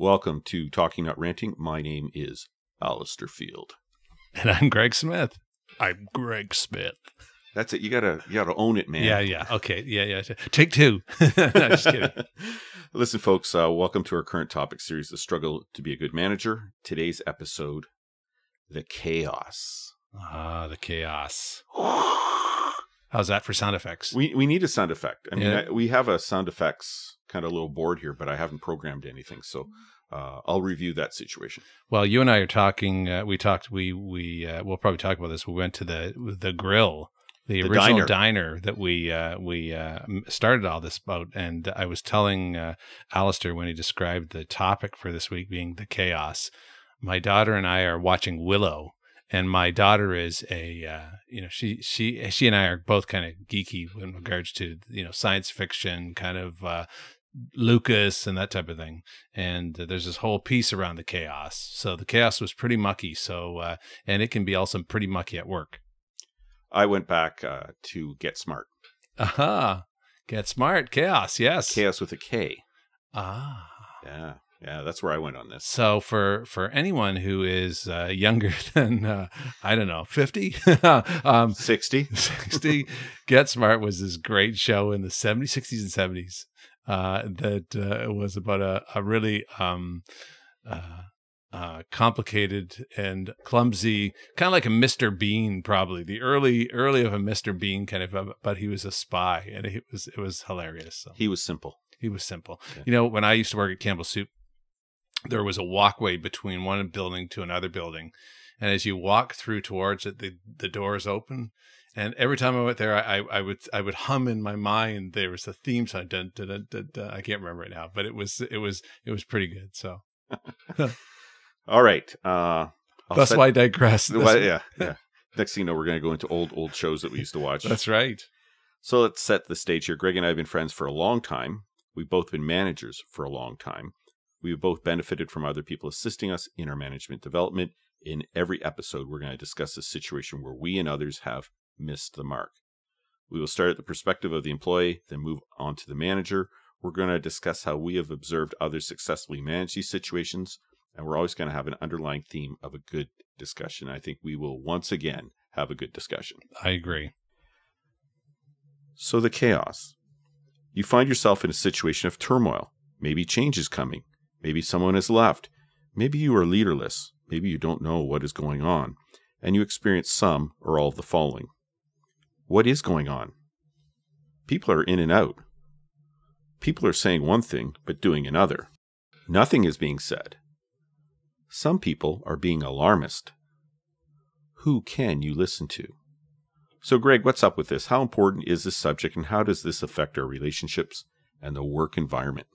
Welcome to Talking Not Ranting. My name is Alistair Field. And I'm Greg Smith. I'm Greg Smith. That's it. You gotta you gotta own it, man. Yeah, yeah. Okay. Yeah, yeah. Take two. no, just kidding. Listen, folks, uh, welcome to our current topic series, The Struggle to Be a Good Manager. Today's episode, The Chaos. Ah, the chaos. How's that for sound effects? We we need a sound effect. I mean, Yeah. I, we have a sound effects kind of a little bored here, but I haven't programmed anything, so uh, I'll review that situation. Well, you and I are talking. Uh, we talked. We we uh, we'll probably talk about this. We went to the the grill, the, The original diner. diner. that we uh, we uh, started all this about. And I was telling uh, Alistair when he described the topic for this week being the chaos. My daughter and I are watching Willow, and my daughter is a uh, you know she she she and I are both kind of geeky in regards to you know science fiction kind of. Uh, Lucas and that type of thing and uh, there's this whole piece around the chaos. So the chaos was pretty mucky. So uh, and it can be also pretty mucky at work. I went back uh, to Get Smart, Aha! Get smart, chaos. Yes. Chaos with a K. Ah. Yeah, yeah, that's where I went on this. So for for anyone who is uh, younger than uh, I don't know fifty, um, 60. 60 get smart was this great show in the 70s 60s and 70s uh, that uh, was about a, a really um, uh, uh, complicated and clumsy kind of like a mr bean probably the early early of a mr bean kind of but he was a spy and it was it was hilarious so He was simple. he was simple Okay. you know when i used to work at campbell soup there was a walkway between one building to another building and as you walk through towards it the, the doors open and every time I went there, I, I would I would hum in my mind. There was a theme song. Dun, dun, dun, dun, dun. I can't remember it now, but it was it was it was pretty good. So All right. Uh, I'll that's set- why I digress. Well, yeah, yeah. Next thing you know, we're going to go into old, old shows that we used to watch. That's right. So let's set the stage here. Greg and I have been friends for a long time. We've both been managers for a long time. We've both benefited from other people assisting us in our management development. In every episode, we're going to discuss a situation where we and others have missed the mark. We will start at the perspective of the employee, then move on to the manager. We're going to discuss how we have observed others successfully manage these situations, and we're always going to have an underlying theme of a good discussion. I think we will once again have a good discussion. I agree. So, the chaos. You find yourself in a situation of turmoil. Maybe change is coming. Maybe someone has left. Maybe you are leaderless. Maybe you don't know what is going on. And you experience some or all of the following. What is going on? People are in and out. People are saying one thing, but doing another. Nothing is being said. Some people are being alarmist. Who can you listen to? So, Greg, what's up with this? How important is this subject, and how does this affect our relationships and the work environment?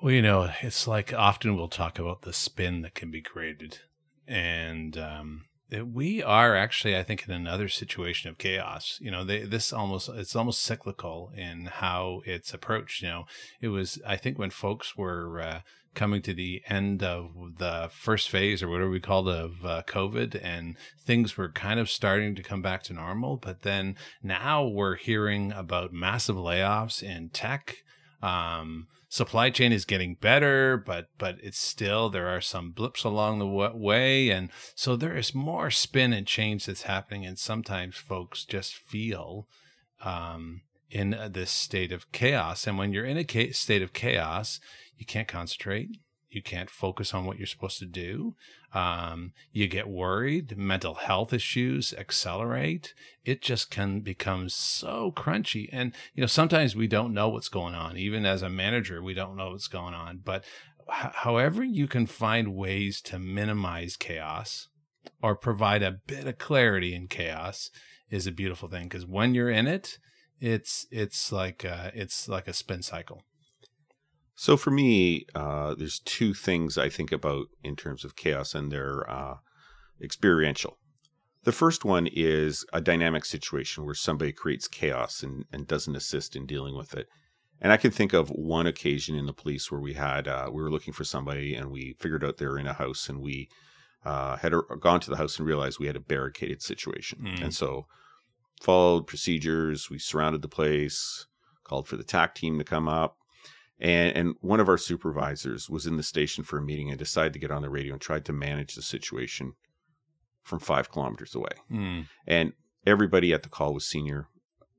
Well, you know, it's like often we'll talk about the spin that can be created. And um, we are actually, I think, in another situation of chaos. You know, they, this almost, it's almost cyclical in how it's approached. You know, it was, I think, when folks were uh, coming to the end of the first phase or whatever we called of uh, COVID and things were kind of starting to come back to normal. But then now we're hearing about massive layoffs in tech. Um, supply chain is getting better, but but it's still there are some blips along the way, and so there is more spin and change that's happening, and sometimes folks just feel um, in uh, this state of chaos. And when you're in a ca- state of chaos, you can't concentrate. You can't focus on what you're supposed to do. Um, you get worried. Mental health issues accelerate. It just can become so crunchy. And, you know, sometimes we don't know what's going on. Even as a manager, we don't know what's going on. But h- however you can find ways to minimize chaos or provide a bit of clarity in chaos is a beautiful thing. Because when you're in it, it's it's like it's like a spin cycle. So, for me, uh, there's two things I think about in terms of chaos, and they're uh, experiential. The first one is a dynamic situation where somebody creates chaos and, and doesn't assist in dealing with it. And I can think of one occasion in the police where we had uh, we were looking for somebody and we figured out they were in a house and we uh, had gone to the house and realized we had a barricaded situation. Mm. And so followed procedures. We surrounded the place, called for the TAC team to come up, And, and one of our supervisors was in the station for a meeting and decided to get on the radio and tried to manage the situation from five kilometers away. Mm. And everybody at the call was senior.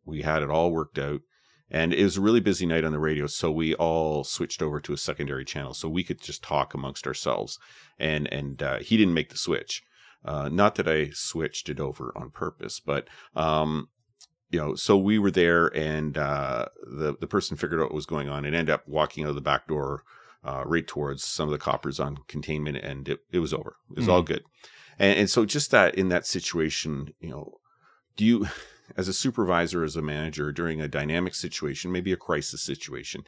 We had it all worked out. And it was a really busy night on the radio, so we all switched over to a secondary channel so we could just talk amongst ourselves. And and uh, he didn't make the switch. Uh, not that I switched it over on purpose, but um, you know, so we were there, and uh, the the person figured out what was going on and ended up walking out of the back door uh, right towards some of the coppers on containment, and it, it was over. It was all good. And, and so just that in that situation, you know, do you as a supervisor, as a manager, during a dynamic situation, maybe a crisis situation,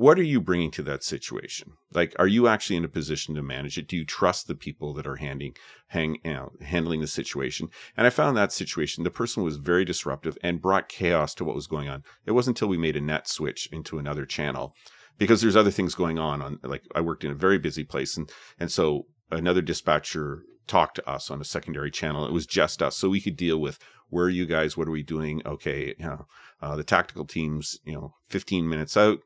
what are you bringing to that situation? Like, are you actually in a position to manage it? Do you trust the people that are handing, hang, know, handling the situation? And I found that situation, the person was very disruptive and brought chaos to what was going on. It wasn't until we made a net switch into another channel because there's other things going on. On like, I worked in a very busy place, and and so another dispatcher talked to us on a secondary channel. It was just us, so we could deal with where are you guys? What are we doing? Okay, you know, uh, the tactical teams, you know, 15 minutes out.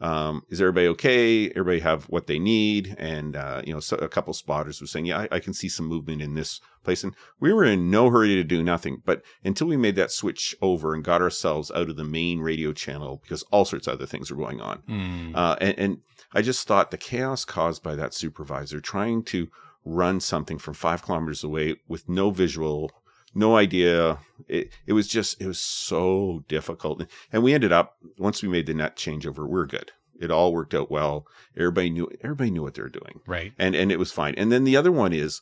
Um, is everybody okay? Everybody have what they need? And, uh, you know, so a couple spotters were saying, yeah, I, I, can see some movement in this place. And we were in no hurry to do nothing. But until we made that switch over and got ourselves out of the main radio channel, because all sorts of other things were going on. Mm. Uh, and, and I just thought the chaos caused by that supervisor trying to run something from five kilometers away with no visual no idea. It, it was just, it was so difficult. And we ended up, once we made the net changeover, we are good. It all worked out well. Everybody knew, everybody knew what they were doing. Right. And, and it was fine. And then the other one is,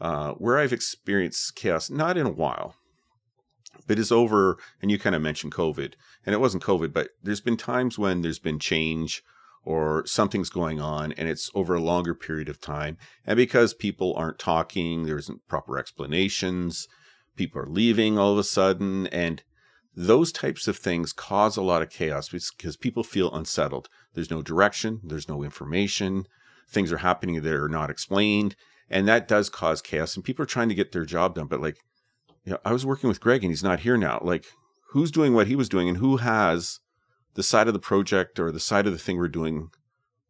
uh, where I've experienced chaos, not in a while, but is over. And you kind of mentioned COVID and it wasn't COVID, but there's been times when there's been change or something's going on and it's over a longer period of time. And because people aren't talking, there isn't proper explanations people are leaving all of a sudden and those types of things cause a lot of chaos because people feel unsettled. There's no direction there's no information things are happening that are not explained and that does cause chaos and people are trying to get their job done but like you know i was working with greg and he's not here now. Like who's doing what he was doing and who has the side of the project or the side of the thing we're doing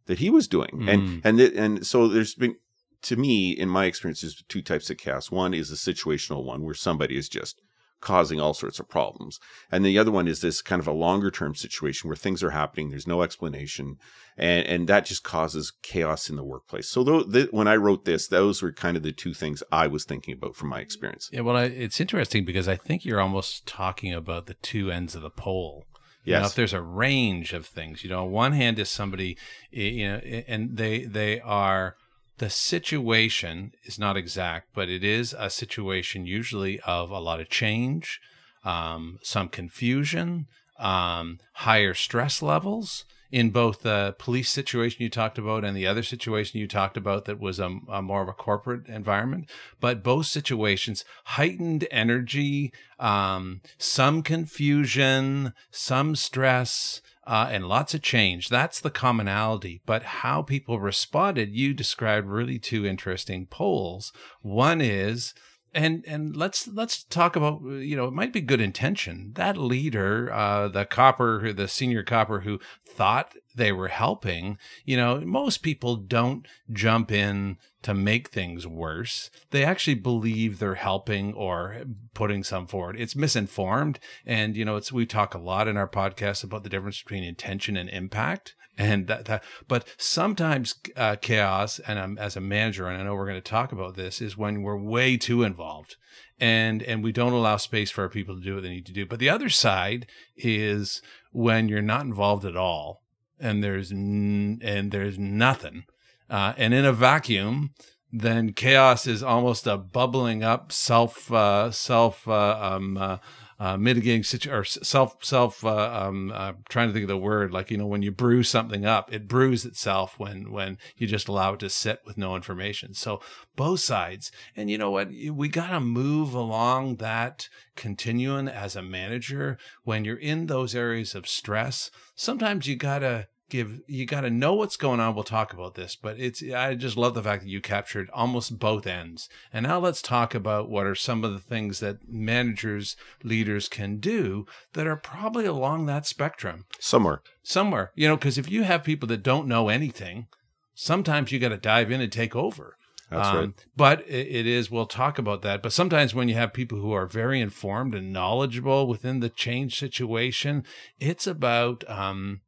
that he was doing? Mm. and and th- and so there's been to me, in my experience, there's two types of chaos. One is a situational one where somebody is just causing all sorts of problems. And the other one is this kind of a longer term situation where things are happening, there's no explanation, and, and that just causes chaos in the workplace. So th- th- when I wrote this, those were kind of the two things I was thinking about from my experience. Yeah, well, I, it's interesting because I think you're almost talking about the two ends of the pole. Yes. You know, if there's a range of things, you know, one hand is somebody, you know, and they they are the situation is not exact, but it is a situation usually of a lot of change, um, some confusion, um, higher stress levels in both the police situation you talked about and the other situation you talked about that was a, a more of a corporate environment. But both situations, heightened energy, um, some confusion, some stress, uh, and lots of change. That's the commonality. But how people responded, you described really two interesting poles. One is, and and let's let's talk about you know it might be good intention that leader uh the copper the senior copper who thought they were helping you know most people don't jump in to make things worse they actually believe they're helping or putting some forward. It's misinformed. And you know it's we talk a lot in our podcast about the difference between intention and impact. And that, that but sometimes uh, chaos and um, as a manager and i know we're going to talk about this is when we're way too involved. And and we don't allow space for our people to do what they need to do. But the other side is when you're not involved at all and there's n- and there's nothing uh, and in a vacuum then chaos is almost a bubbling up self uh, self uh, um, uh, uh, mitigating situation or self self uh, um, uh, trying to think of the word like you know when you brew something up it brews itself when when you just allow it to sit with no information. So both sides. And you know what? We got to move along that continuum as a manager. When you're in those areas of stress sometimes you got to give you got to know what's going on we'll talk about this but it's i just love the fact that you captured almost both ends and now let's talk about what are some of the things that managers leaders can do that are probably along that spectrum Somewhere. somewhere you know because if you have people that don't know anything sometimes you got to dive in and take over That's um, right. But it, it is, we'll talk about that. But sometimes when you have people who are very informed and knowledgeable within the change situation, it's about um,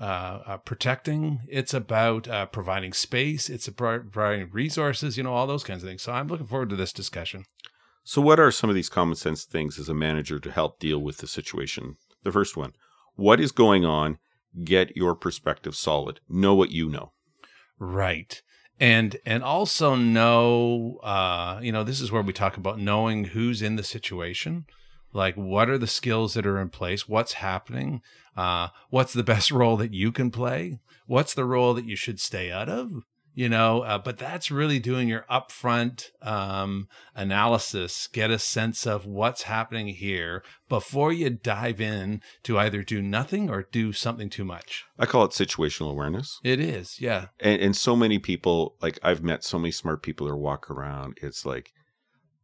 uh, uh, protecting, it's about uh, providing space, it's about providing resources, you know, all those kinds of things. So I'm looking forward to this discussion. So, what are some of these common sense things as a manager to help deal with the situation? The first one what is going on? Get your perspective solid. Know what you know. Right. And and also know uh you know this is where we talk about knowing who's in the situation like what are the skills that are in place? What's happening? Uh what's the best role that you can play? What's the role that you should stay out of? You know uh, but that's really doing your upfront um analysis. Get a sense of what's happening here before you dive in to either do nothing or do something too much. I call it situational awareness. it is yeah. And, and so many people, like I've met so many smart people who walk around. It's like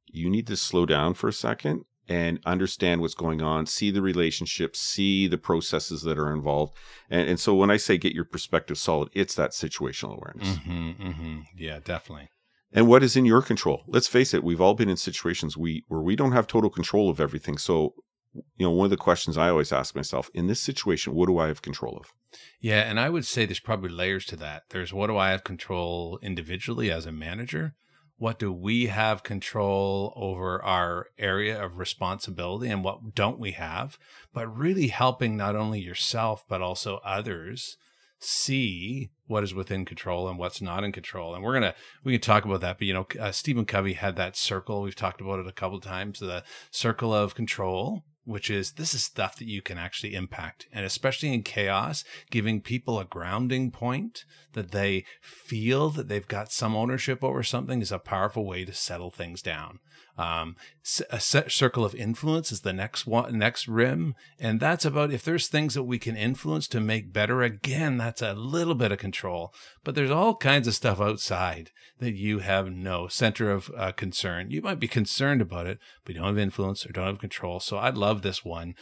you need to slow down for a second and understand what's going on, see the relationships, see the processes that are involved. And, and so when I say get your perspective solid, it's that situational awareness. Mm-hmm, mm-hmm. Yeah, definitely. And what is in your control? Let's face it, we've all been in situations we where we don't have total control of everything. So, you know, one of the questions I always ask myself, in this situation, what do I have control of? Yeah, and I would say there's probably layers to that. There's what do I have control individually as a manager? What do we have control over our area of responsibility and what don't we have? But really helping not only yourself, but also others see what is within control and what's not in control. And we're to, we can talk about that. But, you know, uh, Stephen Covey had that circle. We've talked about it a couple times the circle of control, which is this is stuff that you can actually impact. And especially in chaos, giving people a grounding point that they feel that they've got some ownership over something is a powerful way to settle things down. Um, a set circle of influence is the next one, next rim. And that's about if there's things that we can influence to make better, again, that's a little bit of control. But there's all kinds of stuff outside that you have no center of uh, concern. You might be concerned about it, but you don't have influence or don't have control. So I love this one.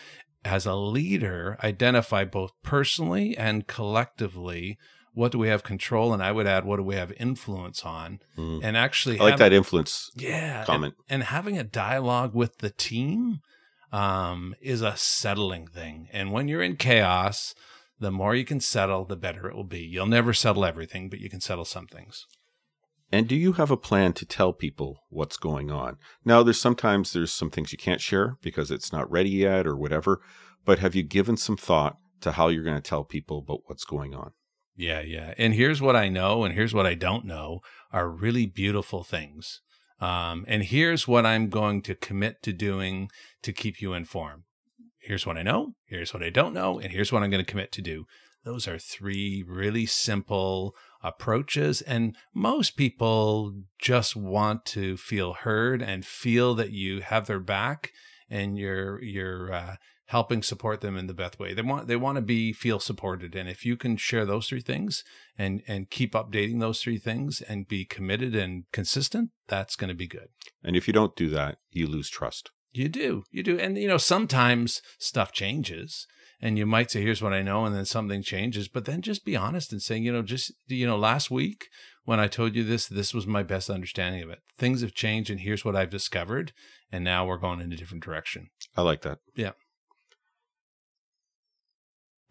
As a leader, identify both personally and collectively what do we have control, and I would add what do we have influence on, Mm. and actually I like that influence yeah, and- comment. and, having a dialogue with the team um, is a settling thing. And when you're in chaos, the more you can settle, the better it will be. You'll never settle everything, but you can settle some things. And do you have a plan to tell people what's going on? Now, there's sometimes there's some things you can't share because it's not ready yet or whatever. But have you given some thought to how you're going to tell people about what's going on? Yeah, yeah. And here's what I know, and here's what I don't know are really beautiful things. Um, and here's what I'm going to commit to doing to keep you informed. Here's what I know, here's what I don't know, and here's what I'm going to commit to do. Those are three really simple approaches. And most people just want to feel heard and feel that you have their back and you're, you're, uh, helping support them in the best way. They want they want to be feel supported, and if you can share those three things and and keep updating those three things and be committed and consistent, that's going to be good. And if you don't do that, you lose trust. You do, you do, and you know sometimes stuff changes, and you might say, "Here's what I know," and then something changes. But then just be honest and say, you know, just you know, last week when I told you this, this was my best understanding of it. Things have changed, and here's what I've discovered, and now we're going in a different direction. I like that. Yeah.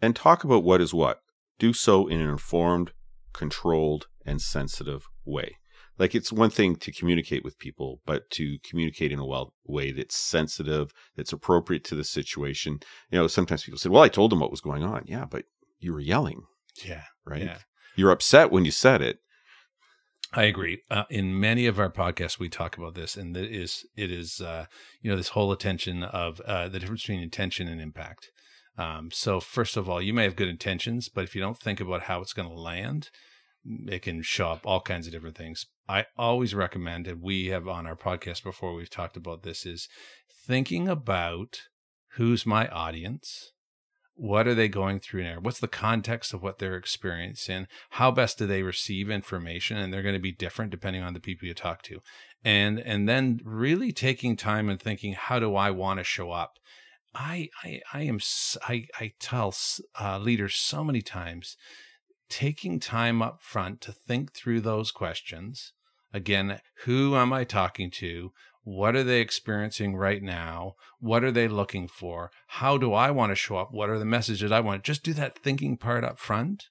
And talk about what is what. Do so in an informed, controlled, and sensitive way. Like it's one thing to communicate with people, but to communicate in a well way that's sensitive, that's appropriate to the situation. You know, sometimes people say, "Well, I told them what was going on." Yeah, but you were yelling, Yeah, right? yeah. You're upset when you said it. I agree. Uh, in many of our podcasts, we talk about this, and it is it is uh, you know this whole attention of uh, the difference between intention and impact. Um, so first of all, you may have good intentions, but if you don't think about how it's going to land, it can show up all kinds of different things. I always recommend, and we have on our podcast before we've talked about this, is thinking about who's my audience, What are they going through now? What's the context of what they're experiencing? How best do they receive information? And they're going to be different depending on the people you talk to. And and then really taking time and thinking, how do I want to show up? I I I am I I tell uh, leaders so many times, taking time up front to think through those questions. Again, who am I talking to? What are they experiencing right now? What are they looking for? How do I want to show up? What are the messages I want? Just do that thinking part up front,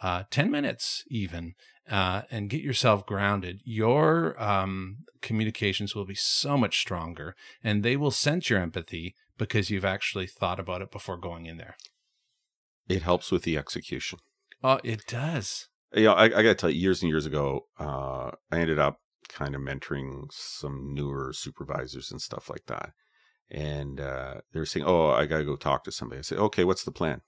uh, 10 minutes even, uh, and get yourself grounded. Your um, communications will be so much stronger and they will sense your empathy because you've actually thought about it before going in there. It helps with the execution. Oh, it does. Yeah, you know, I, I got to tell you, years and years ago, uh, I ended up kind of mentoring some newer supervisors and stuff like that. And uh, they were saying, "Oh, I got to go talk to somebody." I said, "Okay, what's the plan?"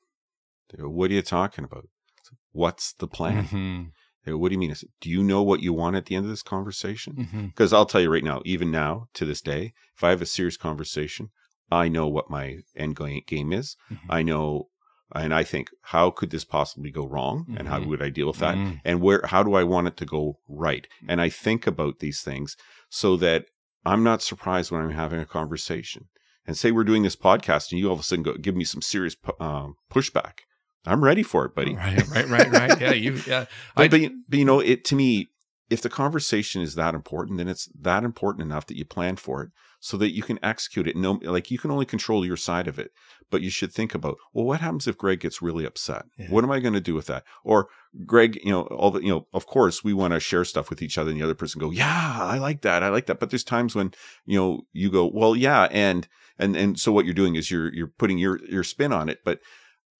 They go, "What are you talking about?" Said, what's the plan? Mm-hmm. They go, "What do you mean?" I said, "Do you know what you want at the end of this conversation?" Because mm-hmm. I'll tell you right now, even now to this day, if I have a serious conversation, I know what my end game is. Mm-hmm. I know and I think, how could this possibly go wrong? And how mm-hmm. would I deal with that? Mm-hmm. And where, how do I want it to go right? And I think about these things so that I'm not surprised when I'm having a conversation. And say we're doing this podcast, and you all of a sudden go, give me some serious um, pushback. I'm ready for it, buddy. Right, right, right, right. Yeah, you, yeah. but, but, but you know, it to me, if the conversation is that important, then it's that important enough that you plan for it so that you can execute it. No, like you can only control your side of it, but you should think about, well, what happens if Greg gets really upset? Yeah. What am I going to do with that? Or Greg, you know, all the, you know, of course we want to share stuff with each other and the other person go, yeah, I like that. I like that. But there's times when, you know, you go, well, yeah. And, and, and so what you're doing is you're, you're putting your, your spin on it. But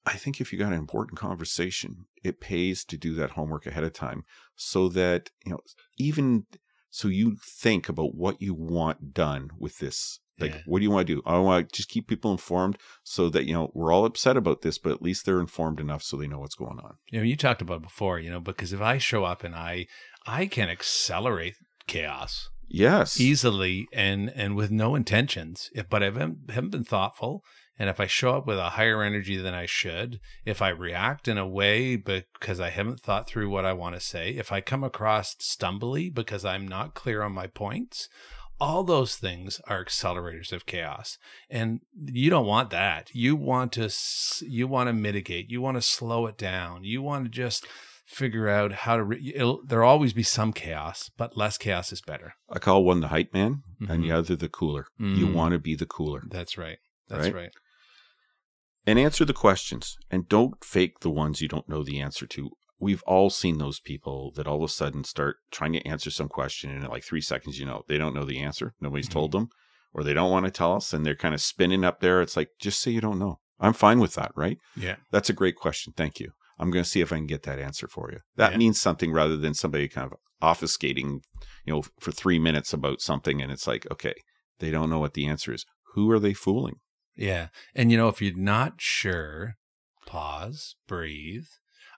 I think if you got an important conversation, it pays to do that homework ahead of time so that, you know, even so you think about what you want done with this. Like, yeah. what do you want to do? I want to just keep people informed so that, you know, we're all upset about this, but at least they're informed enough so they know what's going on. You know, you talked about before, you know, because if I show up and I, I can accelerate chaos yes easily and and with no intentions if, but i haven't, haven't been thoughtful and if I show up with a higher energy than I should, if I react in a way because I haven't thought through what I want to say, if I come across stumbly because I'm not clear on my points, all those things are accelerators of chaos. And you don't want that. You want to you want to mitigate. You want to slow it down. You want to just figure out how to re- there'll always be some chaos but less chaos is better. I call one the hype man mm-hmm. and the other the cooler. Mm-hmm. you want to be the cooler. That's right. That's right? right and answer the questions and don't fake the ones you don't know the answer to. We've all seen those people that all of a sudden start trying to answer some question and in like three seconds, you know, they don't know the answer. Nobody's mm-hmm. told them or they don't want to tell us and they're kind of spinning up there. It's like, just say you don't know. I'm fine with that, right? Yeah. That's a great question. Thank you. I'm going to see if I can get that answer for you. That yeah. means something rather than somebody kind of obfuscating, you know, for three minutes about something. And it's like, okay, they don't know what the answer is. Who are they fooling? Yeah. And, you know, if you're not sure, pause, breathe,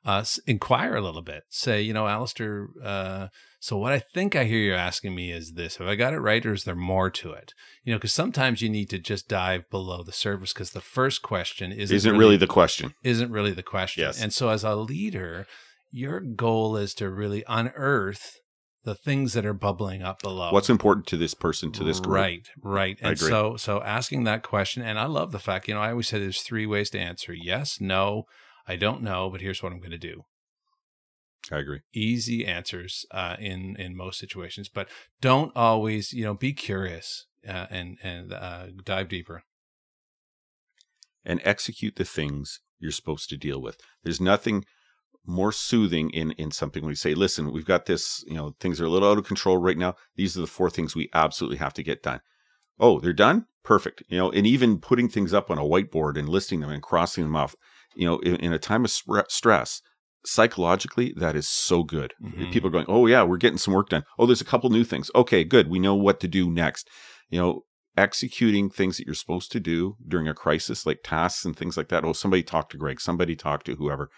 uh, inquire a little bit. Say, you know, Alistair, uh, so what I think I hear you asking me is this: Have I got it right, or is there more to it? You know, because sometimes you need to just dive below the surface because the first question isn't, isn't really, really, the question. Isn't really the question. Yes. And so, as a leader, your goal is to really unearth the things that are bubbling up below. What's important to this person, to this group? Right, right. And so so asking that question, and I love the fact, you know, I always say there's three ways to answer. Yes, no, I don't know, but here's what I'm gonna do. I agree. Easy answers uh, in in most situations, but don't always, you know, be curious uh, and and uh, dive deeper. And execute the things you're supposed to deal with. There's nothing more soothing in in something when we say listen we've got this you know things are a little out of control right now. These are the four things we absolutely have to get done. Oh they're done? Perfect. You know and even putting things up on a whiteboard and listing them and crossing them off you know in, in a time of stress psychologically that is so good. Mm-hmm. people are going oh yeah we're getting some work done. Oh there's a couple new things. Okay good. We know what to do next. You know executing things that you're supposed to do during a crisis like tasks and things like that. Oh somebody talk to greg. Somebody talk to whoever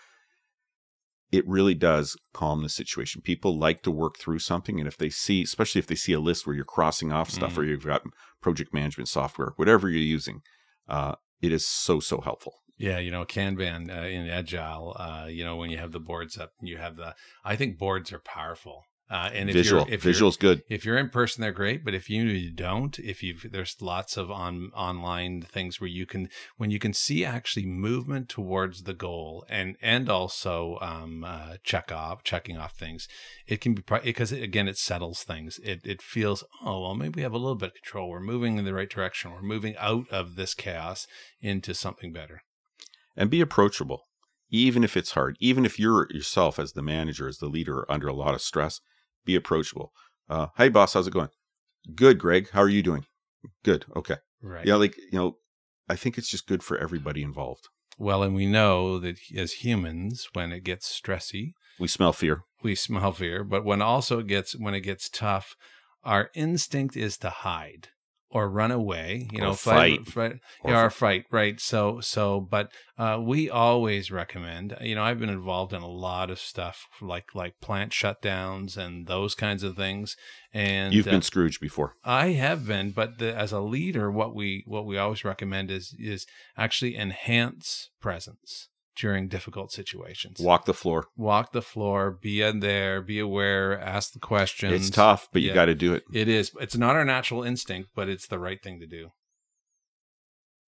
it really does calm the situation. People like to work through something. And if they see, especially if they see a list where you're crossing off stuff mm. or you've got project management software, whatever you're using, uh, it is so, so helpful. Yeah, you know, Kanban uh, in Agile, uh, you know, when you have the boards up, you have the. I think boards are powerful. Uh, and if Visual. you're, if Visual's good. You're, if you're in person, they're great. But if you don't, if you there's lots of on online things where you can when you can see actually movement towards the goal and and also um, uh, check off checking off things, it can be because it, again it settles things. It it feels oh well maybe we have a little bit of control. We're moving in the right direction. We're moving out of this chaos into something better. And be approachable, even if it's hard. Even if you're yourself as the manager, as the leader, under a lot of stress be approachable. Uh, hey, boss, how's it going? Good, Greg. How are you doing? Good. Okay. Right. Yeah, like, you know, I think it's just good for everybody involved. Well, and we know that as humans, when it gets stressy, we smell fear. We smell fear, but when also it gets when it gets tough, our instinct is to hide or run away, you or know, fight, fight, fight or, or fight, right? So, so, but uh, we always recommend. You know, I've been involved in a lot of stuff like like plant shutdowns and those kinds of things. And you've uh, been Scrooge before. I have been, but the, as a leader, what we what we always recommend is is actually enhance presence during difficult situations. Walk the floor. Walk the floor. Be in there. Be aware. Ask the questions. It's tough, but you got to do it. It is. It's not our natural instinct, but it's the right thing to do.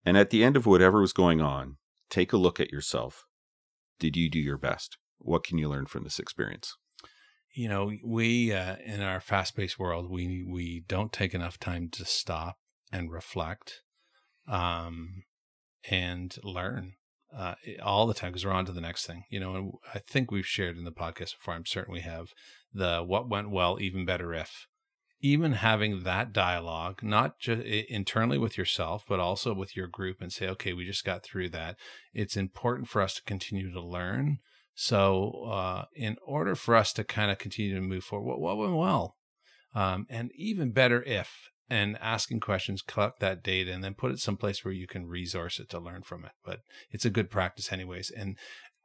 And at the end of whatever was going on, take a look at yourself. Did you do your best? What can you learn from this experience? You know, we uh, in our fast-paced world, we we don't take enough time to stop and reflect, um, and learn uh, all the time because we're on to the next thing. You know, and I think we've shared in the podcast before. I'm certain we have the what went well, even better if. Even having that dialogue, not just internally with yourself, but also with your group, and say, okay, we just got through that. It's important for us to continue to learn. So, uh, in order for us to kind of continue to move forward, what, what went well, um, and even better if and asking questions, collect that data, and then put it someplace where you can resource it to learn from it. But it's a good practice, anyways. And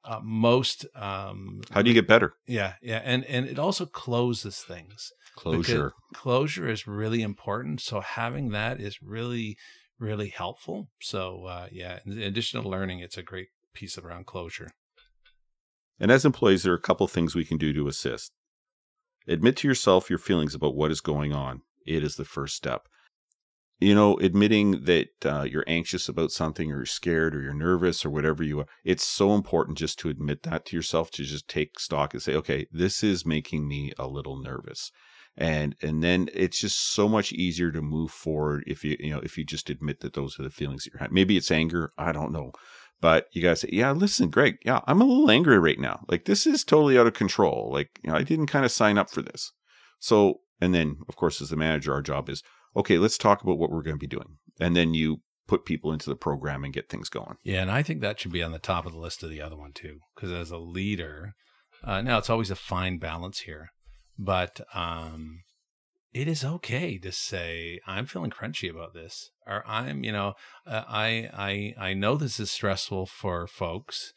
uh, most um, how do you get better? Yeah, yeah, and and it also closes things. Closure. Closure is really important. So having that is really really helpful. So uh, yeah, in addition to learning, it's a great piece around closure. And as employees, there are a couple things we can do to assist. Admit to yourself your feelings about what is going on it is the first step. You know, admitting that uh, you're anxious about something or you're scared or you're nervous or whatever you are, it's so important just to admit that to yourself, to just take stock and say, okay, this is making me a little nervous. And and then it's just so much easier to move forward if you you know if you just admit that those are the feelings that you're having. Maybe it's anger, I don't know. But you gotta say, yeah, listen, Greg, yeah, I'm a little angry right now. Like this is totally out of control. Like, you know, I didn't kind of sign up for this. So and then, of course, as the manager, our job is okay, let's talk about what we're going to be doing. And then you put people into the program and get things going. Yeah. And I think that should be on the top of the list of the other one, too. Because as a leader, uh, now it's always a fine balance here, but um, it is okay to say I'm feeling crunchy about this, or I'm, you know, uh, I I I know this is stressful for folks.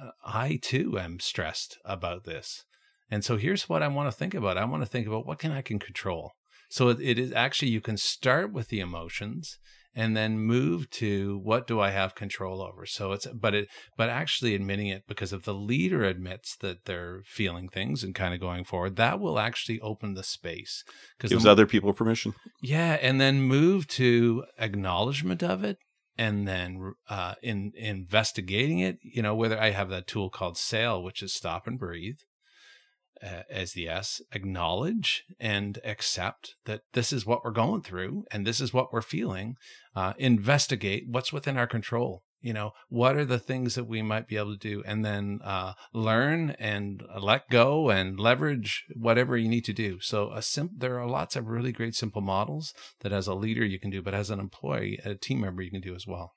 Uh, I too am stressed about this. And so here's what I want to think about. I want to think about what can I can control. So it, it is actually you can start with the emotions and then move to what do I have control over. So it's but it but actually admitting it because if the leader admits that they're feeling things and kind of going forward, that will actually open the space because gives the, other people permission. Yeah, and then move to acknowledgement of it and then uh, in investigating it, you know, whether I have that tool called SAIL, which is stop and breathe, uh, as the S, acknowledge and accept that this is what we're going through and this is what we're feeling. Uh, investigate what's within our control. You know, what are the things that we might be able to do, and then uh, learn and let go and leverage whatever you need to do. So, a there are lots of really great simple models that, as a leader, you can do, but as an employee, a team member, you can do as well.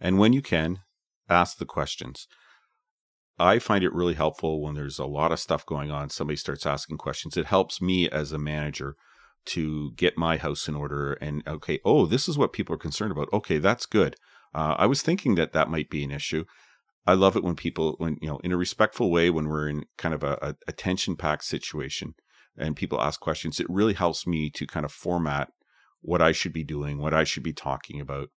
And when you can, ask the questions. I find it really helpful when there's a lot of stuff going on. Somebody starts asking questions. It helps me as a manager to get my house in order and, okay, oh, this is what people are concerned about. Okay, that's good. Uh, I was thinking that that might be an issue. I love it when people, when, you know, in a respectful way, when we're in kind of a, a tension packed situation and people ask questions, it really helps me to kind of format what I should be doing, what I should be talking about.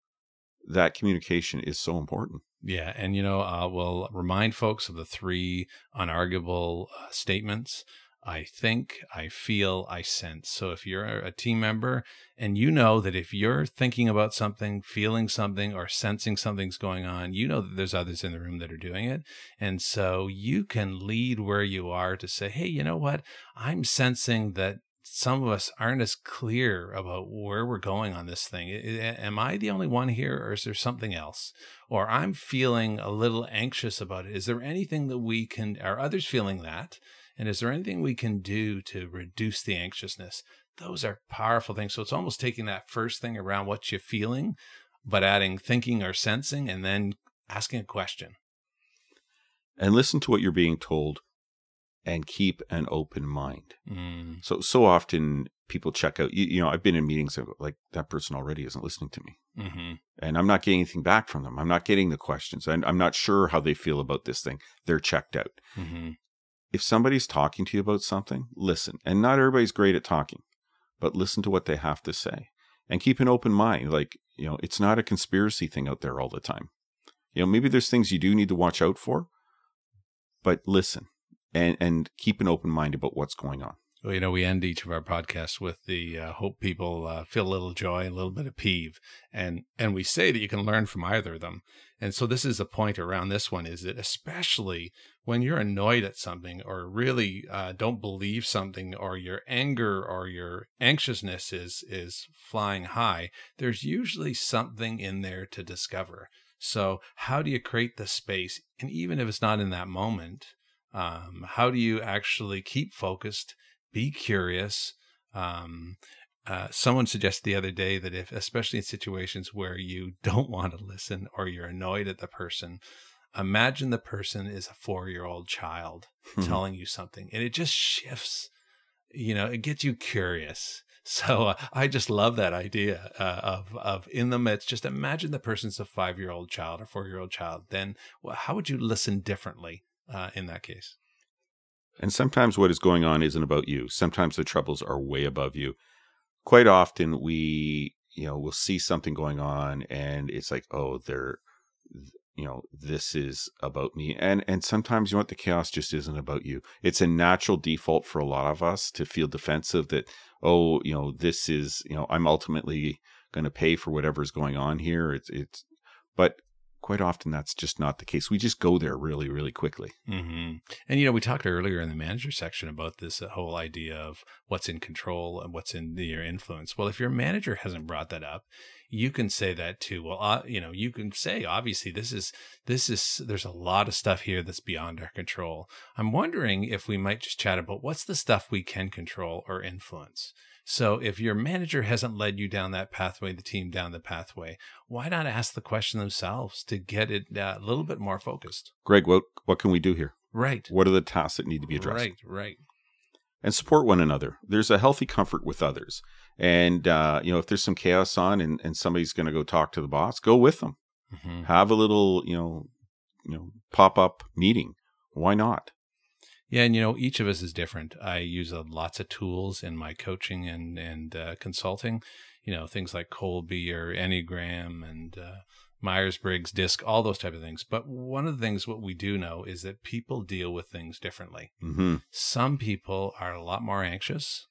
That communication is so important Yeah, and you know, uh, we'll remind folks of the three unarguable uh, statements. I think, I feel, I sense. So if you're a team member and you know that if you're thinking about something, feeling something, or sensing something's going on, you know that there's others in the room that are doing it. And so you can lead where you are to say, hey, you know what? I'm sensing that some of us aren't as clear about where we're going on this thing. Am I the only one here, or is there something else? Or I'm feeling a little anxious about it. Is there anything that we can, are others feeling that? And is there anything we can do to reduce the anxiousness? Those are powerful things. So it's almost taking that first thing around what you're feeling, but adding thinking or sensing, and then asking a question. And listen to what you're being told and keep an open mind. Mm. So so often people check out. You, you, know, I've been in meetings like that person already isn't listening to me, mm-hmm. and I'm not getting anything back from them. I'm not getting the questions, and I'm not sure how they feel about this thing. They're checked out. Mm-hmm. If somebody's talking to you about something, listen. And not everybody's great at talking, but listen to what they have to say, and keep an open mind. Like you know, it's not a conspiracy thing out there all the time. You know, maybe there's things you do need to watch out for, but listen and and keep an open mind about what's going on. Well, you know, we end each of our podcasts with the uh, hope people uh, feel a little joy, a little bit of peeve, and and we say that you can learn from either of them. And so this is a point around this one: is that especially when you're annoyed at something, or really uh, don't believe something, or your anger or your anxiousness is is flying high, there's usually something in there to discover. So how do you create the space? And even if it's not in that moment, um, how do you actually keep focused, be curious? Um, uh, someone suggested the other day that if, especially in situations where you don't want to listen or you're annoyed at the person, imagine the person is a four year old child mm-hmm. telling you something and it just shifts. You know, it gets you curious. So uh, I just love that idea uh, of of in the midst. Just imagine the person's a five year old child or four year old child. Then, well, how would you listen differently uh, in that case. And sometimes what is going on isn't about you. Sometimes the troubles are way above you. Quite often we, you know, we'll see something going on and it's like, oh, they're, you know, this is about me. And and sometimes you know what the chaos just isn't about you. It's a natural default for a lot of us to feel defensive that, oh, you know, this is, you know, I'm ultimately going to pay for whatever's going on here. It's it's but quite often that's just not the case. We just go there really, really quickly. Mm-hmm. And, you know, we talked earlier in the manager section about this uh, whole idea of what's in control and what's in your influence. Well, if your manager hasn't brought that up, you can say that too. Well, uh, you know, you can say, obviously, this is, this is, there's a lot of stuff here that's beyond our control. I'm wondering if we might just chat about what's the stuff we can control or influence. So if your manager hasn't led you down that pathway, the team down the pathway, why not ask the question themselves to get it uh, a little bit more focused? Greg, what what can we do here? Right. What are the tasks that need to be addressed? Right, right. And support one another. There's a healthy comfort with others. And uh, you know, if there's some chaos on and, and somebody's gonna go talk to the boss, go with them. Mm-hmm. Have a little, you know, you know, pop up meeting. Why not? Yeah, and you know, each of us is different. I use uh, lots of tools in my coaching and and uh, consulting. You know, things like Kolbe or Enneagram and uh, Myers Briggs DISC, all those type of things. But one of the things what we do know is that people deal with things differently. Mm-hmm. Some people are a lot more anxious.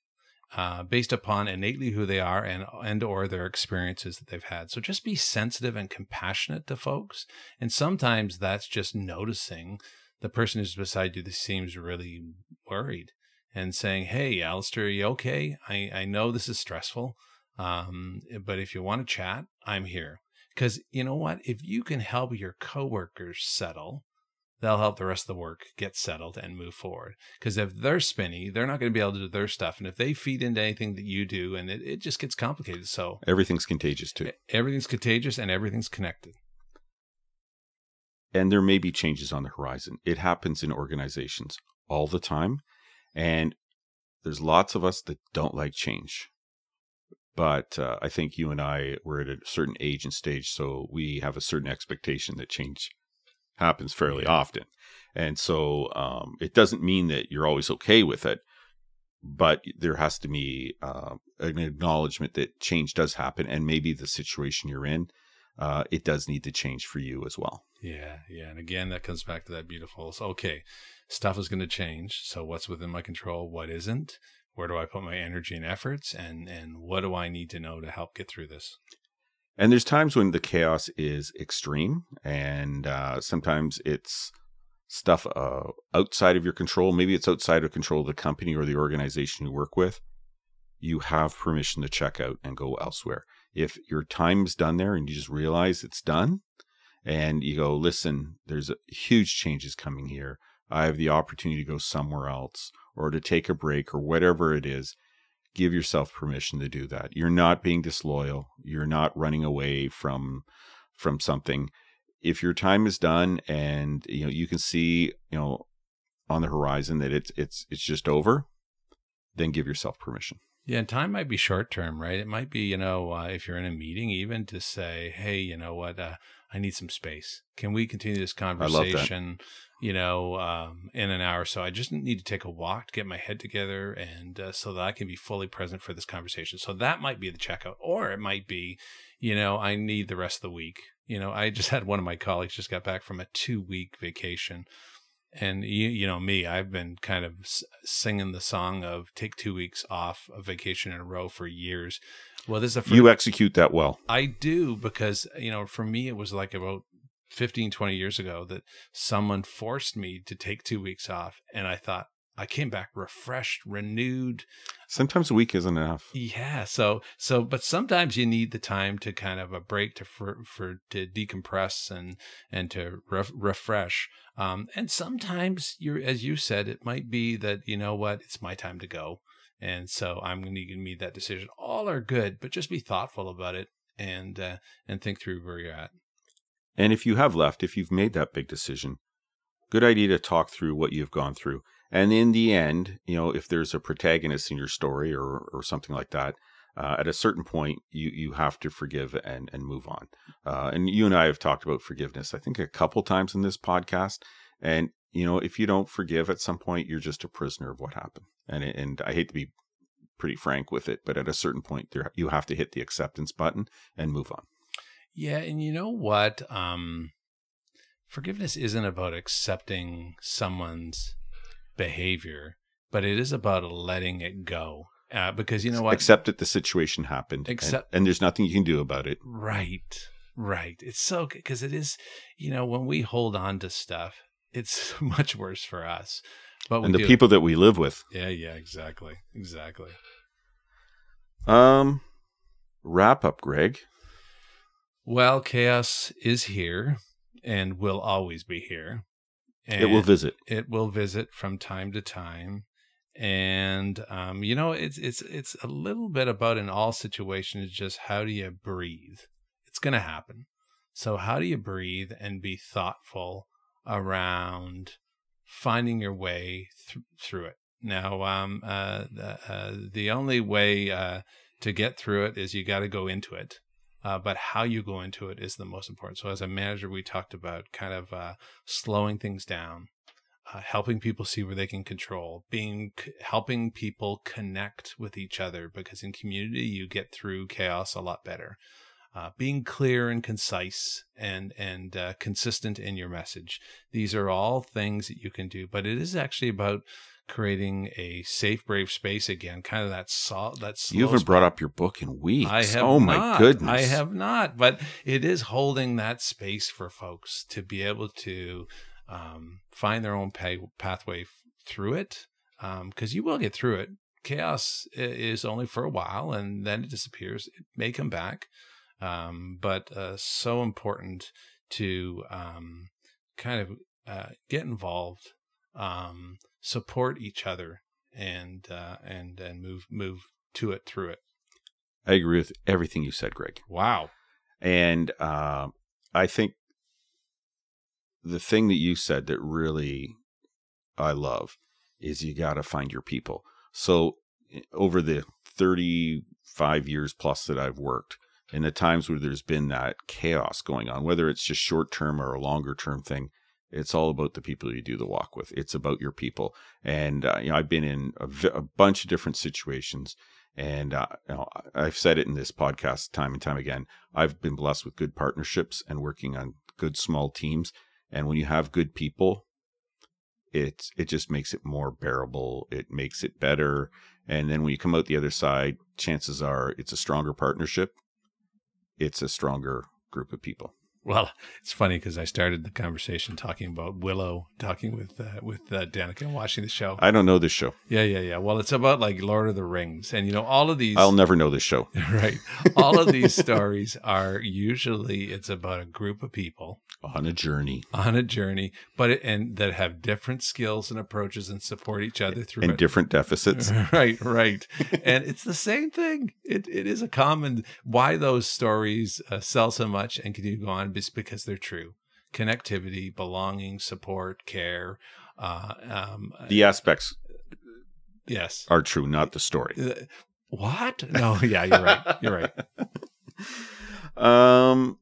Uh, based upon innately who they are and and or their experiences that they've had. So just be sensitive and compassionate to folks. And sometimes that's just noticing the person who's beside you that seems really worried and saying, Hey, Alistair, are you okay? I, I know this is stressful. Um, but if you want to chat, I'm here. Because you know what? If you can help your coworkers settle, they'll help the rest of the work get settled and move forward. Because if they're spinny, they're not going to be able to do their stuff. And if they feed into anything that you do, and it, it just gets complicated. So everything's contagious too. Everything's contagious and everything's connected and there may be changes on the horizon. It happens in organizations all the time. And there's lots of us that don't like change. But uh, I think you and I were at a certain age and stage, so we have a certain expectation that change happens fairly often. And so um, it doesn't mean that you're always okay with it, but there has to be uh, an acknowledgement that change does happen. And maybe the situation you're in uh, it does need to change for you as well. Yeah, yeah. And again, that comes back to that beautiful. So, okay, stuff is going to change. So, what's within my control? What isn't? Where do I put my energy and efforts? And and what do I need to know to help get through this? And there's times when the chaos is extreme, and uh, sometimes it's stuff uh, outside of your control. Maybe it's outside of control of the company or the organization you work with. You have permission to check out and go elsewhere. If your time's done there and you just realize it's done, and you go, listen, there's huge changes coming here. I have the opportunity to go somewhere else or to take a break or whatever it is. Give yourself permission to do that. You're not being disloyal. You're not running away from from something if your time is done and you know you can see you know on the horizon that it's it's it's just over then give yourself permission yeah and time might be short term right? It might be you know uh, if you're in a meeting even to say hey you know what uh, i need some space. Can we continue this conversation you know um, in an hour? So i just need to take a walk to get my head together and uh, so that i can be fully present for this conversation. So that might be the checkout or it might be you know i need the rest of the week. You know, I just had one of my colleagues just got back from a two week vacation. And you, you know me, I've been kind of singing the song of take two weeks off a vacation in a row for years. Well, this is first, you execute that well. I do because you know, for me, it was like about 15, 20 years ago that someone forced me to take two weeks off, and I thought, I came back refreshed, renewed. Sometimes a week isn't enough. Yeah. So so, but sometimes you need the time to kind of a break to for, for to decompress and and to re- refresh. Um, and sometimes you're, as you said, it might be that you know what, it's my time to go, and so I'm going to make that decision. All are good, but just be thoughtful about it and uh, and think through where you're at. And if you have left, if you've made that big decision, good idea to talk through what you've gone through and in the end, you know, if there's a protagonist in your story or or something like that, uh, at a certain point, you you have to forgive and and move on. Uh, and you and I have talked about forgiveness, I think, a couple times in this podcast. And you know, if you don't forgive at some point, you're just a prisoner of what happened. And and I hate to be pretty frank with it, but at a certain point, there you have to hit the acceptance button and move on. Yeah, and you know what? Um, forgiveness isn't about accepting someone's behavior, but it is about letting it go. Uh, because you know what? Accept that the situation happened. Accept, and, and there's nothing you can do about it. Right. Right. It's so good because it is, you know, when we hold on to stuff, it's much worse for us. But and the do. people that we live with. Yeah, yeah, exactly. Exactly. Um wrap up, Greg. Well, chaos is here and will always be here. It will visit. It will visit from time to time. And um, you know, it's it's it's a little bit about in all situations just how do you breathe? It's gonna happen. So how do you breathe and be thoughtful around finding your way th- through it? Now, um, uh, the, uh, the only way uh, to get through it is you got to go into it uh, but how you go into it is the most important. So, as a manager, we talked about kind of uh, slowing things down, uh, helping people see where they can control, being helping people connect with each other because in community you get through chaos a lot better. Uh, being clear and concise and and uh, consistent in your message. These are all things that you can do, but it is actually about creating a safe, brave space again. Kind of that salt. That you haven't brought up your book in weeks. I have. Oh not. my goodness, I have not. But it is holding that space for folks to be able to um, find their own pay, pathway f- through it. Because um, you will get through it. Chaos is only for a while, and then it disappears. It may come back, um, but uh, so important to um, kind of uh, get involved um, support each other and uh, and and move move to it through it. I agree with everything you said, Greg. Wow. And uh, I think the thing that you said that really I love is you got to find your people. So over the 35 years plus that I've worked, and the times where there's been that chaos going on, whether it's just short term or a longer term thing, it's all about the people you do the walk with. It's about your people. And uh, you know, I've been in a, v- a bunch of different situations, And uh, you know, I've said it in this podcast time and time again. I've been blessed with good partnerships and working on good small teams. And when you have good people, it it just makes it more bearable. It makes it better. And then when you come out the other side, chances are it's a stronger partnership. It's a stronger group of people. Well, it's funny because I started the conversation talking about Willow, talking with uh, with uh, Danica and watching the show. I don't know this show. Yeah, yeah, yeah. Well, it's about like Lord of the Rings, and you know all of these. I'll never know this show. right. All of these stories are usually it's about a group of people On a journey on a journey, but it, and that have different skills and approaches and support each other through and it. different deficits. right, right. and it's the same thing. It it is a common why those stories uh, sell so much and continue to go on is because they're true. Connectivity, belonging, support, care. Uh, um, The aspects yes. are true, not the story. Uh, What? No, yeah, you're right. You're right. Um,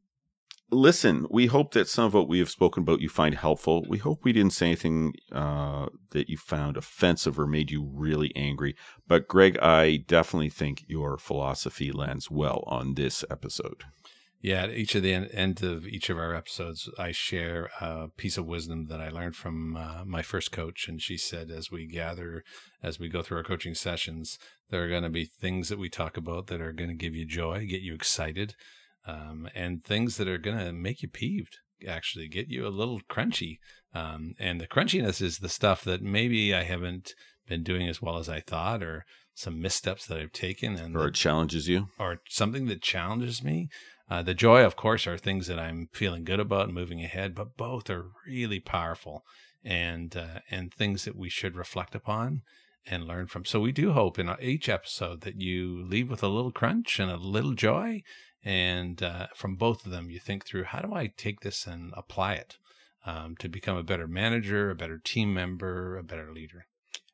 listen, we hope that some of what we have spoken about you find helpful. We hope we didn't say anything uh, that you found offensive or made you really angry. But Greg, I definitely think your philosophy lands well on this episode. Yeah, at each of the end, end of each of our episodes, I share a piece of wisdom that I learned from uh, my first coach. And she said, as we gather, as we go through our coaching sessions, there are going to be things that we talk about that are going to give you joy, get you excited, um, and things that are going to make you peeved, actually get you a little crunchy. Um, and the crunchiness is the stuff that maybe I haven't been doing as well as I thought, or some missteps that I've taken, and Or it challenges you. or something that challenges me. Uh, the joy, of course, are things that I'm feeling good about and moving ahead, but both are really powerful and uh, and things that we should reflect upon and learn from. So we do hope in each episode that you leave with a little crunch and a little joy, and uh, from both of them, you think through how do I take this and apply it um, to become a better manager, a better team member, a better leader.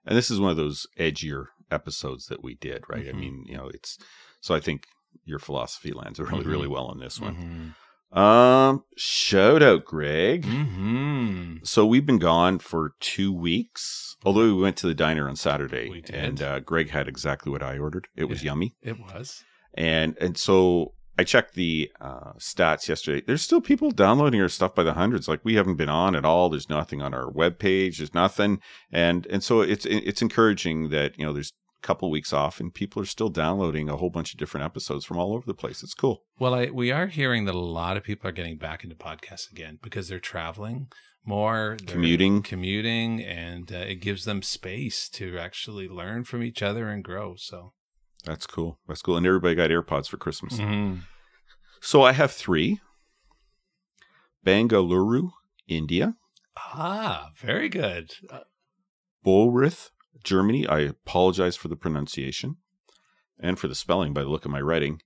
And this is one of those edgier episodes that we did, right? Mhm. I mean, you know, it's so I think your philosophy lands really, really Mhm. well on this one. Mhm. Um, shout out, Greg. Mhm. So we've been gone for two weeks. Although we went to the diner on Saturday, We did. and uh, Greg had exactly what I ordered. It was Yeah. yummy, It was. and and so I checked the uh, stats yesterday. There's still people downloading our stuff by the hundreds. Like we haven't been on at all. There's nothing on our webpage. There's nothing, and and so it's it's encouraging that you know there's couple weeks off and people are still downloading a whole bunch of different episodes from all over the place. It's cool. Well, I, we are hearing that a lot of people are getting back into podcasts again because they're traveling more, they're Commuting. commuting, and uh, it gives them space to actually learn from each other and grow. So, That's cool. That's cool. And everybody got AirPods for Christmas. Mhm. So I have three. Bangalore, India. ah, very good. Uh, Germany. I apologize for the pronunciation and for the spelling by the look of my writing.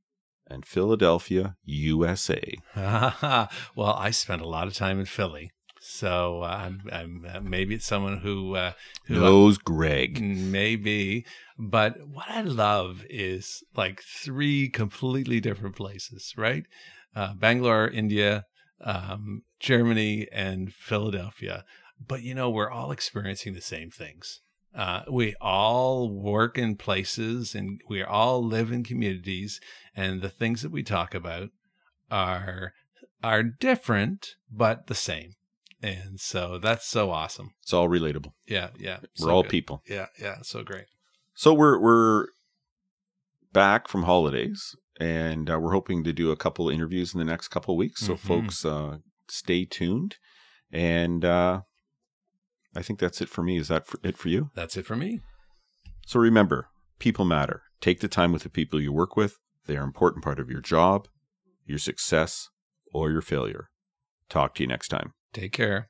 And Philadelphia, USA. well, I spent a lot of time in Philly, so uh, I'm, I'm uh, maybe it's someone who uh, who Knows Greg. Maybe. But what I love is like three completely different places, right? Uh, Bangalore, India, um, Germany, and Philadelphia. But you know, we're all experiencing the same things. Uh, we all work in places and we all live in communities, and the things that we talk about are are different but the same. And so that's so awesome. It's all relatable. Yeah, yeah. We're so all good. people. Yeah, yeah, so great. So we're we're back from holidays, and uh, we're hoping to do a couple interviews in the next couple weeks. So Mhm. folks, uh, stay tuned. And uh, I think that's it for me. Is that for, it for you? That's it for me. So remember, people matter. Take the time with the people you work with. They are an important part of your job, your success, or your failure. Talk to you next time. Take care.